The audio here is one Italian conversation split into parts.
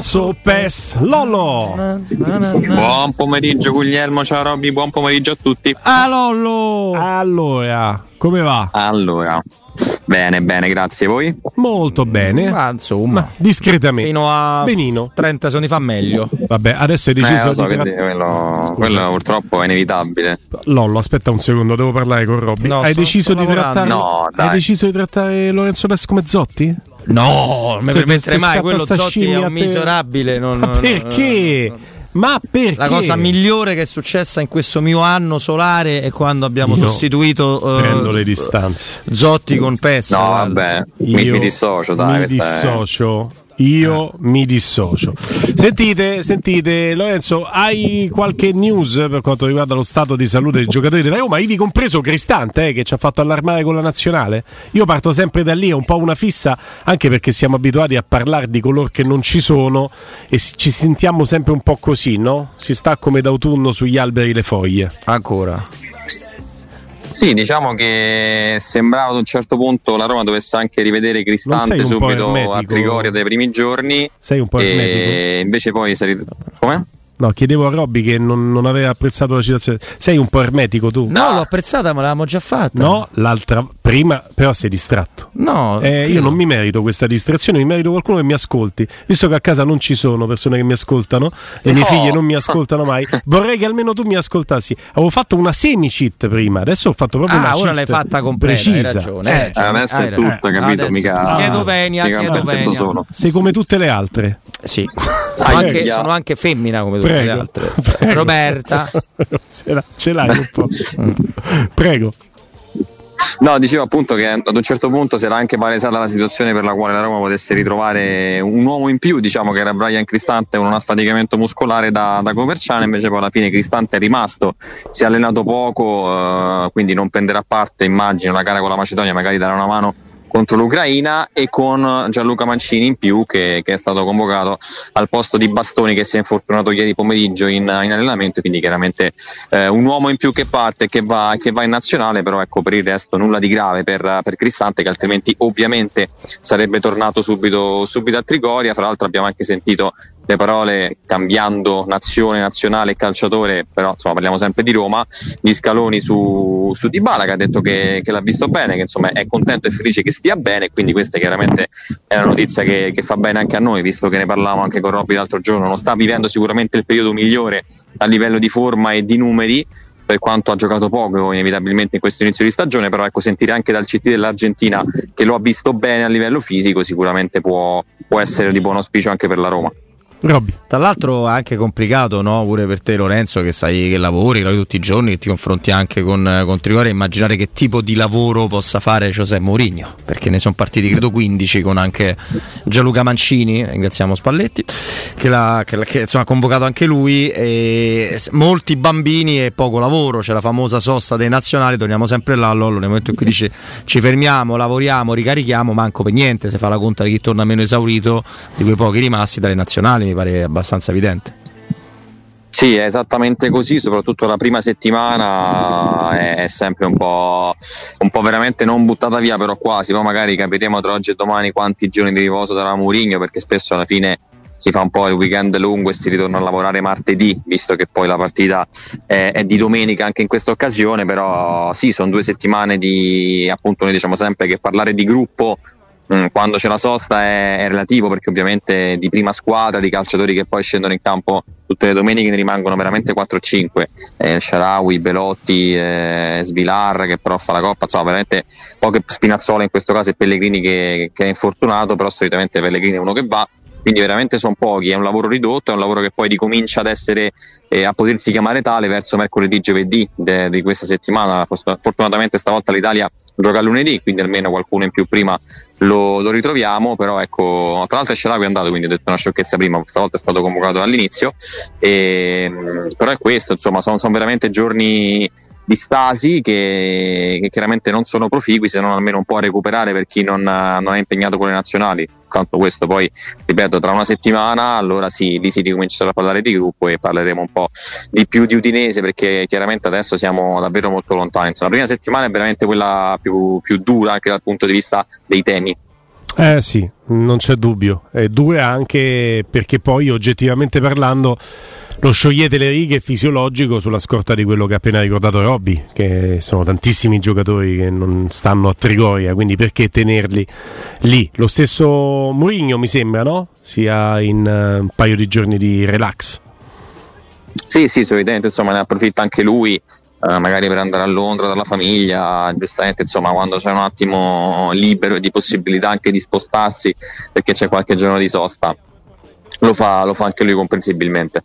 Lorenzo Pes Lollo. Buon pomeriggio Guglielmo, ciao Robby, buon pomeriggio a tutti. Ah Lollo! Allora, come va? Allora, bene, bene, grazie. Voi? Molto bene. Ma insomma, Ma discretamente. fino a Benino. 30 secondi fa meglio. Vabbè, adesso hai Eh, deciso lo so di che quello, quello purtroppo è inevitabile. Lollo, aspetta un secondo, devo parlare con Robby. No, hai sto- deciso di trattare No, Hai deciso di trattare Lorenzo Pes come Zotti? No, non mi Cioè, permetterei ti mai. Quello Zotti è un miserabile. non- Ma non- perché? non- non- Ma perché? La cosa migliore che è successa in questo mio anno solare è quando abbiamo Io sostituito eh, Prendo le distanze. Zotti con Pes. No, vabbè, mi, Io mi dissocio, dai. Mi questa è- dissocio. Io mi dissocio. Sentite, sentite, Lorenzo, hai qualche news per quanto riguarda lo stato di salute dei giocatori della Roma? Ivi compreso Cristante, eh, che ci ha fatto allarmare con la nazionale. Io parto sempre da lì, è un po' una fissa, anche perché siamo abituati a parlare di coloro che non ci sono e ci sentiamo sempre un po' così, no? Si sta come d'autunno sugli alberi le foglie. Ancora. Sì, diciamo che sembrava ad un certo punto la Roma dovesse anche rivedere sei Cristante subito a Trigoria dai primi giorni. Sei un po' ermetico? E invece poi si è rit- Come? No, chiedevo a Robby che non, non aveva apprezzato la citazione. Sei un po' ermetico tu? No, l'ho apprezzata, ma l'avevamo già fatta. No, l'altra prima, però sei distratto. No, Eh, io non mi merito questa distrazione, mi merito qualcuno che mi ascolti. Visto che a casa non ci sono persone che mi ascoltano, le mie No. figlie non mi ascoltano mai, vorrei che almeno tu mi ascoltassi. Avevo fatto una semi-cheat prima, adesso ho fatto proprio una Ah, ora cheat l'hai fatta completa, hai precisa. ragione. Eh, ragione, adesso hai è ragione. tutto, capito? Adesso- Mica- Chiedo venia, chiedo venia. sei come tutte le altre. Sì. Sono anche, sono anche femmina come tutte le Prego. altre. Prego. Roberta. ce, l'ha- ce l'hai un po'. Prego. No, dicevo appunto che ad un certo punto si era anche palesata la situazione per la quale la Roma potesse ritrovare un uomo in più, diciamo che era Brian Cristante con un affaticamento muscolare da, da Coverciano, invece poi alla fine Cristante è rimasto, si è allenato poco, eh, quindi non prenderà parte, immagino, la gara con la Macedonia, magari darà una mano contro l'Ucraina e con Gianluca Mancini in più che, che è stato convocato al posto di Bastoni che si è infortunato ieri pomeriggio in, in allenamento quindi chiaramente eh, un uomo in più che parte e che va, che va in nazionale però ecco per il resto nulla di grave per, per Cristante che altrimenti ovviamente sarebbe tornato subito, subito a Trigoria. Fra l'altro abbiamo anche sentito le parole cambiando nazione, nazionale e calciatore però insomma parliamo sempre di Roma di Scaloni su, su Dybala che ha detto che, che l'ha visto bene che insomma è contento e felice che stia bene quindi questa chiaramente è una notizia che, che fa bene anche a noi visto che ne parlavamo anche con Robby l'altro giorno non sta vivendo sicuramente il periodo migliore a livello di forma e di numeri per quanto ha giocato poco inevitabilmente in questo inizio di stagione, però ecco sentire anche dal CT dell'Argentina che lo ha visto bene a livello fisico sicuramente può, può essere di buon auspicio anche per la Roma. Robby. Tra l'altro è anche complicato, no? Pure per te Lorenzo che sai che lavori, lavori tutti i giorni, che ti confronti anche con, con Trigoria, immaginare che tipo di lavoro possa fare José Mourinho, perché ne sono partiti credo 15 con anche Gianluca Mancini, ringraziamo Spalletti, che, l'ha, che, che, insomma, ha convocato anche lui, molti bambini e poco lavoro, c'è la famosa sosta dei nazionali, torniamo sempre là, Lollo, nel momento in cui dice ci fermiamo, lavoriamo, ricarichiamo, manco per niente, se fa la conta di chi torna meno esaurito, di quei pochi rimasti dalle nazionali, mi pare abbastanza evidente. Sì, è esattamente così, soprattutto la prima settimana è, è sempre un po', un po' veramente non buttata via, però quasi, poi magari capiremo tra oggi e domani quanti giorni di riposo darà Mourinho, perché spesso alla fine si fa un po' il weekend lungo e si ritorna a lavorare martedì, visto che poi la partita è, è di domenica anche in questa occasione, però sì, sono due settimane di, appunto noi diciamo sempre che parlare di gruppo quando c'è la sosta è, è relativo perché ovviamente di prima squadra, di calciatori che poi scendono in campo tutte le domeniche ne rimangono veramente 4-5 eh, Sharawi, Belotti, eh, Svilar che però fa la coppa insomma veramente poche Spinazzola in questo caso e Pellegrini che, che è infortunato però solitamente Pellegrini è uno che va quindi veramente sono pochi, è un lavoro ridotto, è un lavoro che poi ricomincia ad essere eh, a potersi chiamare tale verso mercoledì, giovedì de- di questa settimana. Fortunatamente stavolta l'Italia gioca lunedì, quindi almeno qualcuno in più prima lo, lo ritroviamo, però ecco, tra l'altro Sharawi è andato, quindi ho detto una sciocchezza prima, questa volta è stato convocato all'inizio, e, però è questo, insomma, sono, sono veramente giorni di stasi che, che, chiaramente non sono proficui se non almeno un po' a recuperare per chi non, non è impegnato con le nazionali. Tanto questo poi, ripeto, tra una settimana allora sì, lì si ricomincerà a parlare di gruppo e parleremo un po' di più di Udinese perché chiaramente adesso siamo davvero molto lontani. La prima settimana è veramente quella più, più dura anche dal punto di vista dei temi. Eh sì, non c'è dubbio. E due anche perché poi oggettivamente parlando lo sciogliete le righe fisiologico sulla scorta di quello che ha appena ricordato Robby, che sono tantissimi giocatori che non stanno a Trigoria, quindi perché tenerli lì? Lo stesso Mourinho mi sembra, no? Sia in uh, un paio di giorni di relax. Sì, sì, solitamente insomma ne approfitta anche lui Uh, magari per andare a Londra dalla famiglia, giustamente insomma quando c'è un attimo libero e di possibilità anche di spostarsi perché c'è qualche giorno di sosta, lo fa, lo fa anche lui comprensibilmente.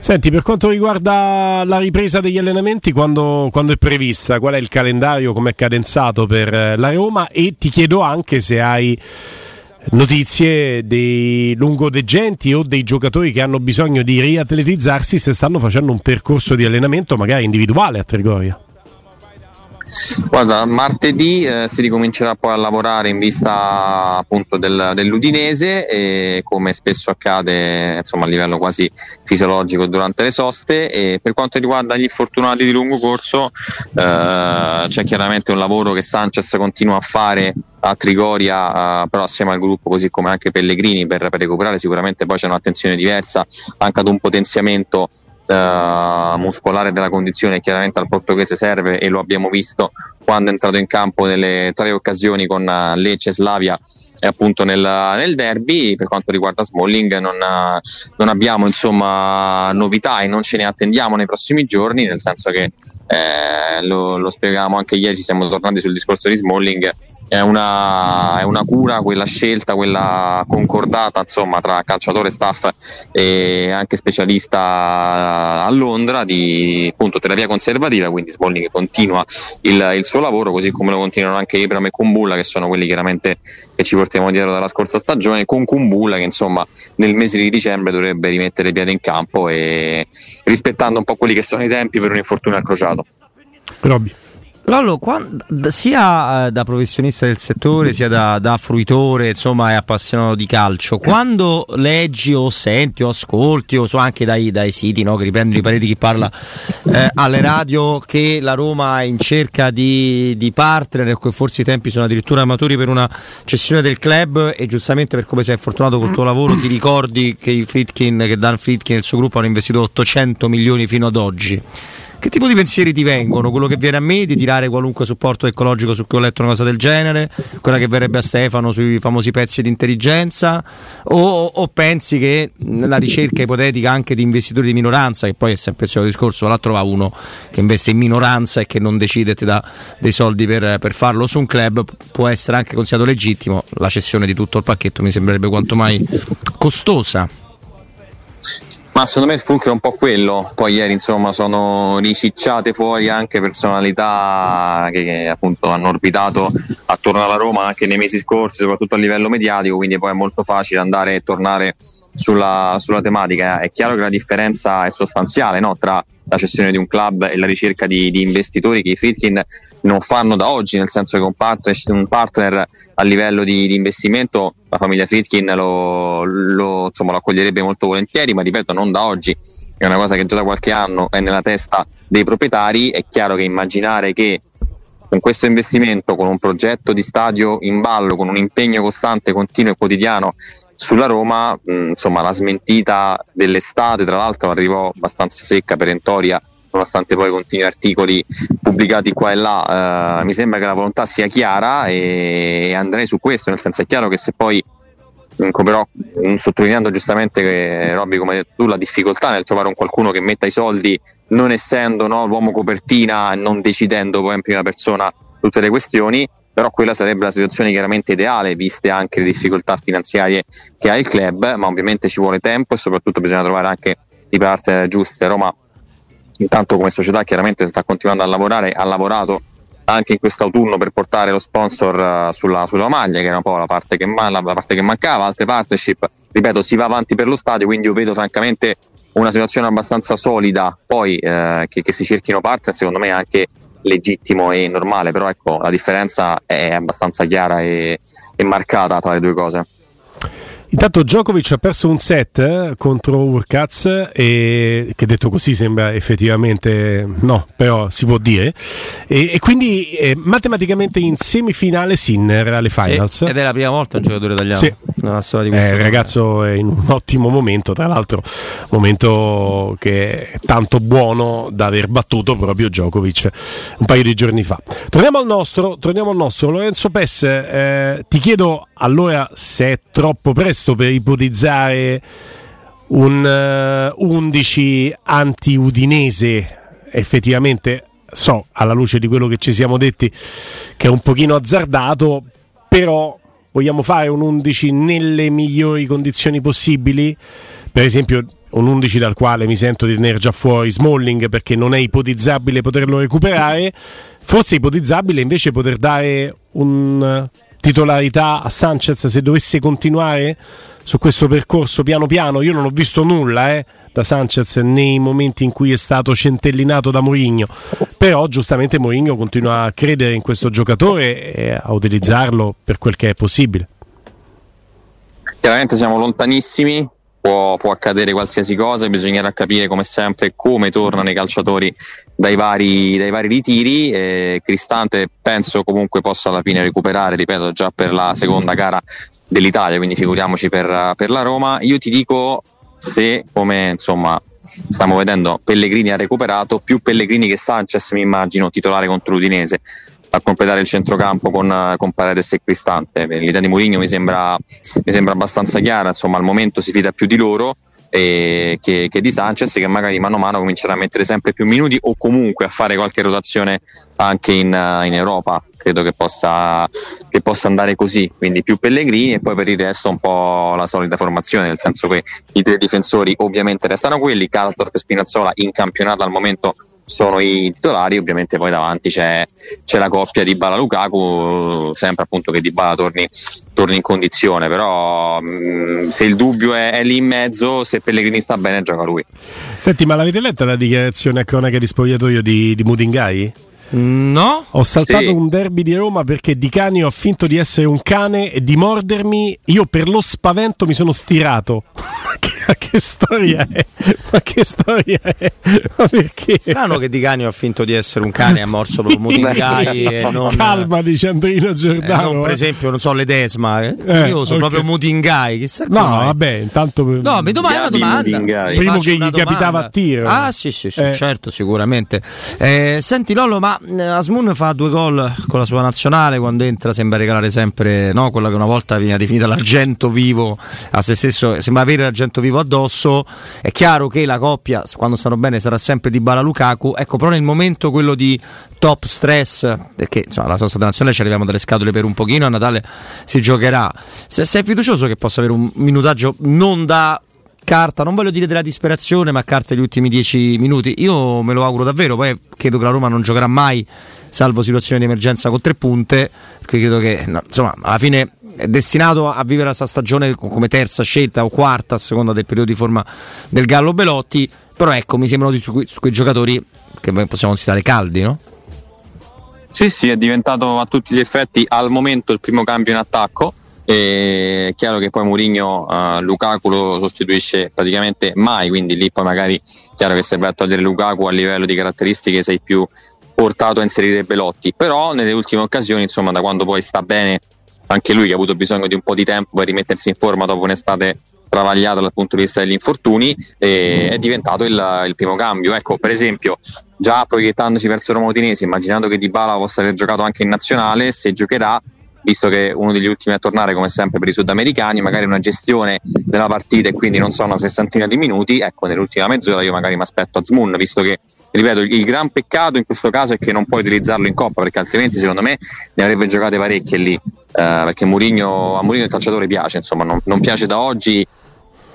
Senti, per quanto riguarda la ripresa degli allenamenti, quando, quando è prevista? Qual è il calendario, come è cadenzato per eh, la Roma? E ti chiedo anche se hai notizie dei lungodegenti o dei giocatori che hanno bisogno di riatletizzarsi se stanno facendo un percorso di allenamento magari individuale a Trigoria. Guarda, martedì eh, si ricomincerà poi a lavorare in vista appunto del, dell'Udinese e come spesso accade insomma, a livello quasi fisiologico durante le soste. E per quanto riguarda gli infortunati di lungo corso eh, c'è chiaramente un lavoro che Sanchez continua a fare a Trigoria eh, però assieme al gruppo così come anche Pellegrini per, per recuperare sicuramente poi c'è un'attenzione diversa anche ad un potenziamento muscolare della condizione chiaramente al portoghese serve e lo abbiamo visto quando è entrato in campo nelle tre occasioni con uh, Lecce, Slavia e appunto nel, nel, derby per quanto riguarda Smalling non, uh, non, abbiamo insomma novità e non ce ne attendiamo nei prossimi giorni nel senso che eh, lo, lo spiegavamo anche ieri siamo tornati sul discorso di Smalling è una, è una, cura, quella scelta, quella concordata insomma, tra calciatore, staff e anche specialista a Londra di appunto, terapia conservativa, quindi Smalling continua il, il, suo lavoro, così come lo continuano anche Ibram e Kumbulla, che sono quelli chiaramente che ci portiamo dietro dalla scorsa stagione, con Kumbulla che insomma nel mese di dicembre dovrebbe rimettere i piedi in campo e rispettando un po' quelli che sono i tempi per un infortunio accrociato. Robby. Lollo, quando, sia eh, da professionista del settore sia da, da, fruitore, insomma, è appassionato di calcio, quando leggi o senti o ascolti, o so anche dai, dai siti no, che riprendono i pareti chi parla eh, alle radio, che la Roma è in cerca di, di partner e che forse i tempi sono addirittura maturi per una cessione del club e giustamente per come sei fortunato col tuo lavoro ti ricordi che, Fritkin, che Dan Fritkin e il suo gruppo hanno investito 800 milioni fino ad oggi che tipo di pensieri ti vengono? Quello che viene a me di tirare qualunque supporto ecologico su cui ho letto una cosa del genere, quella che verrebbe a Stefano sui famosi pezzi di intelligenza, o, o pensi che la ricerca ipotetica anche di investitori di minoranza, che poi è sempre il suo discorso, là trova uno che investe in minoranza e che non decide e ti dà dei soldi per, per farlo su un club, può essere anche considerato legittimo, la cessione di tutto il pacchetto mi sembrerebbe quanto mai costosa. Ma secondo me il fulcro è un po' quello, poi ieri insomma sono ricicciate fuori anche personalità che, che, appunto hanno orbitato attorno alla Roma anche nei mesi scorsi, soprattutto a livello mediatico, quindi poi è molto facile andare e tornare sulla, sulla tematica. È chiaro che la differenza è sostanziale no? tra la cessione di un club e la ricerca di, di, investitori che i Fritkin non fanno da oggi, nel senso che un partner, un partner a livello di, di, investimento la famiglia Fritkin lo, lo, insomma, lo accoglierebbe molto volentieri, ma ripeto non da oggi, è una cosa che già da qualche anno è nella testa dei proprietari, è chiaro che immaginare che con questo investimento, con un progetto di stadio in ballo, con un impegno costante, continuo e quotidiano sulla Roma, mh, insomma la smentita dell'estate tra l'altro arrivò abbastanza secca, perentoria, nonostante poi continui articoli pubblicati qua e là, eh, mi sembra che la volontà sia chiara e andrei su questo, nel senso è chiaro che se poi però sottolineando giustamente che Robby come hai detto tu la difficoltà nel trovare un qualcuno che metta i soldi non essendo no, l'uomo copertina non decidendo poi in prima persona tutte le questioni però quella sarebbe la situazione chiaramente ideale viste anche le difficoltà finanziarie che ha il club ma ovviamente ci vuole tempo e soprattutto bisogna trovare anche i partner giusti Roma intanto come società chiaramente sta continuando a lavorare ha lavorato anche in quest'autunno per portare lo sponsor uh, sulla, sulla, maglia, che era un po' la parte che, la parte che mancava, altre partnership, ripeto, si va avanti per lo stadio, quindi io vedo francamente una situazione abbastanza solida, poi eh, che, che, si cerchino partner, secondo me è anche legittimo e normale, però ecco, la differenza è abbastanza chiara e, e marcata tra le due cose. Intanto Djokovic ha perso un set eh, contro Urkaz e che detto così sembra effettivamente no, però si può dire e, e quindi eh, matematicamente in semifinale Sinner alle finals. Sì, ed è la prima volta un giocatore italiano sì. nella storia di eh, il ragazzo è in un ottimo momento, tra l'altro momento che è tanto buono da aver battuto proprio Djokovic un paio di giorni fa. Torniamo al nostro, torniamo al nostro. Lorenzo Pes, eh, ti chiedo allora se è troppo presto per ipotizzare un uh, 11 anti-udinese. Effettivamente so alla luce di quello che ci siamo detti che è un pochino azzardato però vogliamo fare un 11 nelle migliori condizioni possibili? Per esempio un 11 dal quale mi sento di tenere già fuori Smalling perché non è ipotizzabile poterlo recuperare. Forse è ipotizzabile invece poter dare un titolarità a Sanchez se dovesse continuare su questo percorso piano piano. Io non ho visto nulla eh, da Sanchez nei momenti in cui è stato centellinato da Mourinho, però giustamente Mourinho continua a credere in questo giocatore e a utilizzarlo per quel che è possibile. Chiaramente siamo lontanissimi può, può, accadere qualsiasi cosa, bisognerà capire come sempre come tornano i calciatori dai vari, dai vari ritiri. Eh, Cristante penso comunque possa alla fine recuperare, ripeto, già per la seconda gara dell'Italia, quindi figuriamoci per, per la Roma. Io ti dico se, come insomma stiamo vedendo, Pellegrini ha recuperato, più Pellegrini che Sanchez mi immagino titolare contro l'Udinese a completare il centrocampo con, con Paredes e Cristante. L'idea di Mourinho mi sembra, mi sembra abbastanza chiara, insomma al momento si fida più di loro che, che, di Sanchez che magari mano a mano comincerà a mettere sempre più minuti o comunque a fare qualche rotazione anche in, in Europa. Credo che possa, che possa, andare così, quindi più Pellegrini e poi per il resto un po' la solita formazione, nel senso che i tre difensori ovviamente restano quelli, Caltorp e Spinazzola in campionato al momento sono i titolari, ovviamente poi davanti c'è, c'è la coppia di Bala Lukaku, sempre appunto che Di Bala torni, torni in condizione, però mh, se il dubbio è, è, lì in mezzo, se Pellegrini sta bene gioca lui. Senti, ma l'avete letta la dichiarazione a cronaca di spogliatoio di, di Mudingai? No, ho saltato sì. un derby di Roma perché Di Canio ha finto di essere un cane e di mordermi. Io per lo spavento mi sono stirato. Ma che storia è? Ma che storia è? Ma perché? Strano che Di Canio ha finto di essere un cane e ha morso proprio Mutingai e non... Calma, dice Andrino Giordano. Eh, non, per esempio, non so, Ledesma. Eh? eh Io sono okay. proprio Mutingai, chissà No, come. vabbè, intanto... No, mi domanda una domanda. Mutingai. Primo che gli domanda. capitava a tiro. Ah, sì, sì, sì eh. certo, sicuramente. Eh, senti Lollo, ma eh, Asmun fa due gol con la sua nazionale, quando entra sembra regalare sempre no, quella che una volta veniva definita l'argento vivo a se stesso, sembra avere l'argento vivo addosso. È chiaro che la coppia, quando stanno bene, sarà sempre di Bala Lukaku. Ecco, però nel momento quello di top stress, perché insomma, la nostra nazionale ci arriviamo dalle scatole per un pochino, a Natale si giocherà. Se sei fiducioso che possa avere un minutaggio non da carta, non voglio dire della disperazione, ma carta degli ultimi dieci minuti. Io me lo auguro davvero, poi credo che la Roma non giocherà mai, salvo situazioni di emergenza con tre punte, perché credo che no, insomma, alla fine è destinato a vivere questa stagione come terza scelta o quarta a seconda del periodo di forma del Gallo Belotti, però ecco, mi sembrano su, que- su quei giocatori che possiamo considerare caldi, no? Sì, sì, è diventato a tutti gli effetti al momento il primo cambio in attacco. È chiaro che poi Mourinho uh, Lukaku lo sostituisce praticamente mai, quindi lì poi magari chiaro che se vai a togliere Lukaku a livello di caratteristiche sei più portato a inserire Belotti, però nelle ultime occasioni, insomma, da quando poi sta bene anche lui che ha avuto bisogno di un po' di tempo per rimettersi in forma dopo un'estate travagliata dal punto di vista degli infortuni è diventato il, il, primo cambio. Ecco, per esempio, già proiettandosi verso Roma Udinese, immaginando che Dybala possa aver giocato anche in nazionale, se giocherà visto che uno degli ultimi a tornare come sempre per i sudamericani, magari una gestione della partita e quindi non so una sessantina di minuti, ecco nell'ultima mezz'ora io magari mi aspetto a Zmoon, visto che, ripeto, il gran peccato in questo caso è che non puoi utilizzarlo in Coppa, perché altrimenti secondo me ne avrebbe giocate parecchie lì, eh, perché Murigno, a Mourinho il calciatore piace, insomma non, non piace da oggi,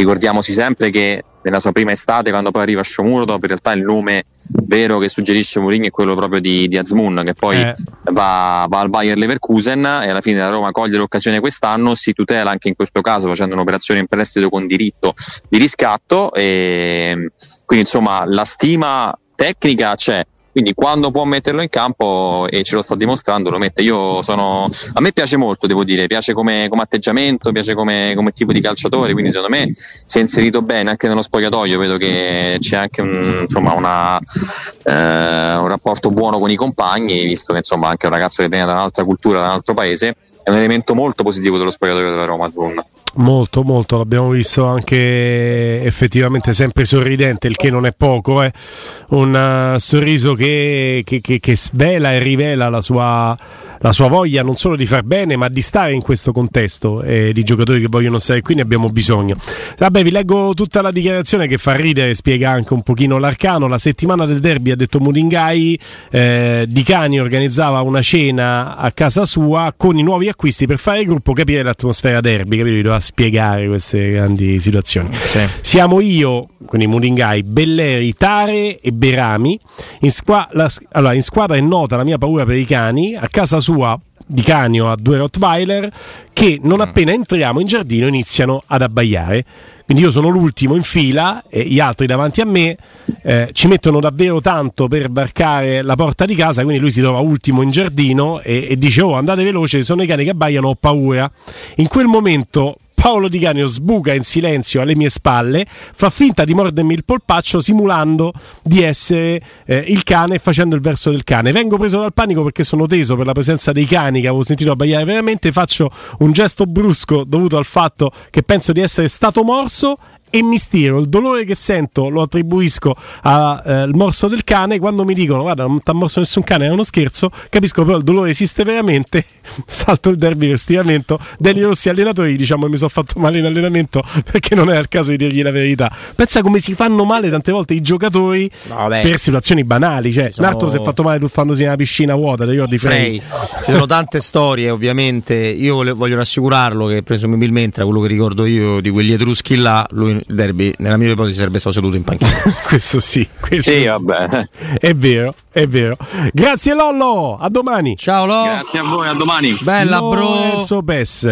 ricordiamoci sempre che nella sua prima estate, quando poi arriva Shomurodov, in realtà il nome vero che suggerisce Mourinho è quello proprio di, di Azmoun, che poi eh. va, va, al Bayer Leverkusen e alla fine la Roma coglie l'occasione quest'anno, si tutela anche in questo caso facendo un'operazione in prestito con diritto di riscatto e quindi insomma la stima tecnica c'è, quindi quando può metterlo in campo e ce lo sta dimostrando lo mette. Sono, a me piace molto, devo dire, piace come, come atteggiamento, piace come, come, tipo di calciatore, quindi secondo me si è inserito bene anche nello spogliatoio, vedo che c'è anche un, insomma, una, eh, un rapporto buono con i compagni, visto che insomma anche un ragazzo che viene da un'altra cultura, da un altro paese, è un elemento molto positivo dello spogliatoio della Roma. Brun. Molto, molto, l'abbiamo visto anche effettivamente sempre sorridente, il che non è poco, eh. un uh, sorriso che, che, che, che svela e rivela la sua la sua voglia non solo di far bene, ma di stare in questo contesto eh, di giocatori che vogliono stare qui, ne abbiamo bisogno. Vabbè, vi leggo tutta la dichiarazione che fa ridere, spiega anche un pochino l'arcano. La settimana del derby ha detto Muringai, eh, Di Cani organizzava una cena a casa sua con i nuovi acquisti per fare il gruppo, capire l'atmosfera derby, capire, doveva spiegare queste grandi situazioni. Sì. Siamo io, quindi Muringai, Belleri, Tare e Berami. In, squa- la, allora, in squadra è nota la mia paura per i cani, a casa sua sua di Canio a due Rottweiler che non mm. appena entriamo in giardino iniziano ad abbaiare. Quindi io sono l'ultimo in fila e gli altri davanti a me eh, ci mettono davvero tanto per varcare la porta di casa, quindi lui si trova ultimo in giardino e, e dice oh andate veloce, sono i cani che abbaiano, ho paura. In quel momento Paolo Di Canio sbuca in silenzio alle mie spalle, fa finta di mordermi il polpaccio simulando di essere eh, il cane facendo il verso del cane. Vengo preso dal panico perché sono teso per la presenza dei cani che avevo sentito abbaiare veramente, faccio un gesto brusco dovuto al fatto che penso di essere stato morso e mi stiro. Il dolore che sento lo attribuisco al eh, morso del cane. Quando mi dicono guarda, non ti ha morso nessun cane, è uno scherzo, capisco però il dolore esiste veramente. Salto il derby per stiramento. Deli Rossi allenatori diciamo che mi sono fatto male in allenamento perché non è il caso di dirgli la verità. Pensa come si fanno male tante volte i giocatori no, per situazioni banali. Cioè, sono... Narto si è fatto male tuffandosi nella piscina vuota, ti ricordi Frey? Ci sono tante storie, ovviamente. Io voglio rassicurarlo che presumibilmente, da quello che ricordo io di quegli etruschi là, lui il derby, nella mia ipotesi, sarebbe stato seduto in panchina. questo sì, questo sì, sì. vabbè. È vero, è vero. Grazie Lollo, a domani. Ciao Lollo. Grazie a voi, a domani. Bella bro. Lorenzo Bess.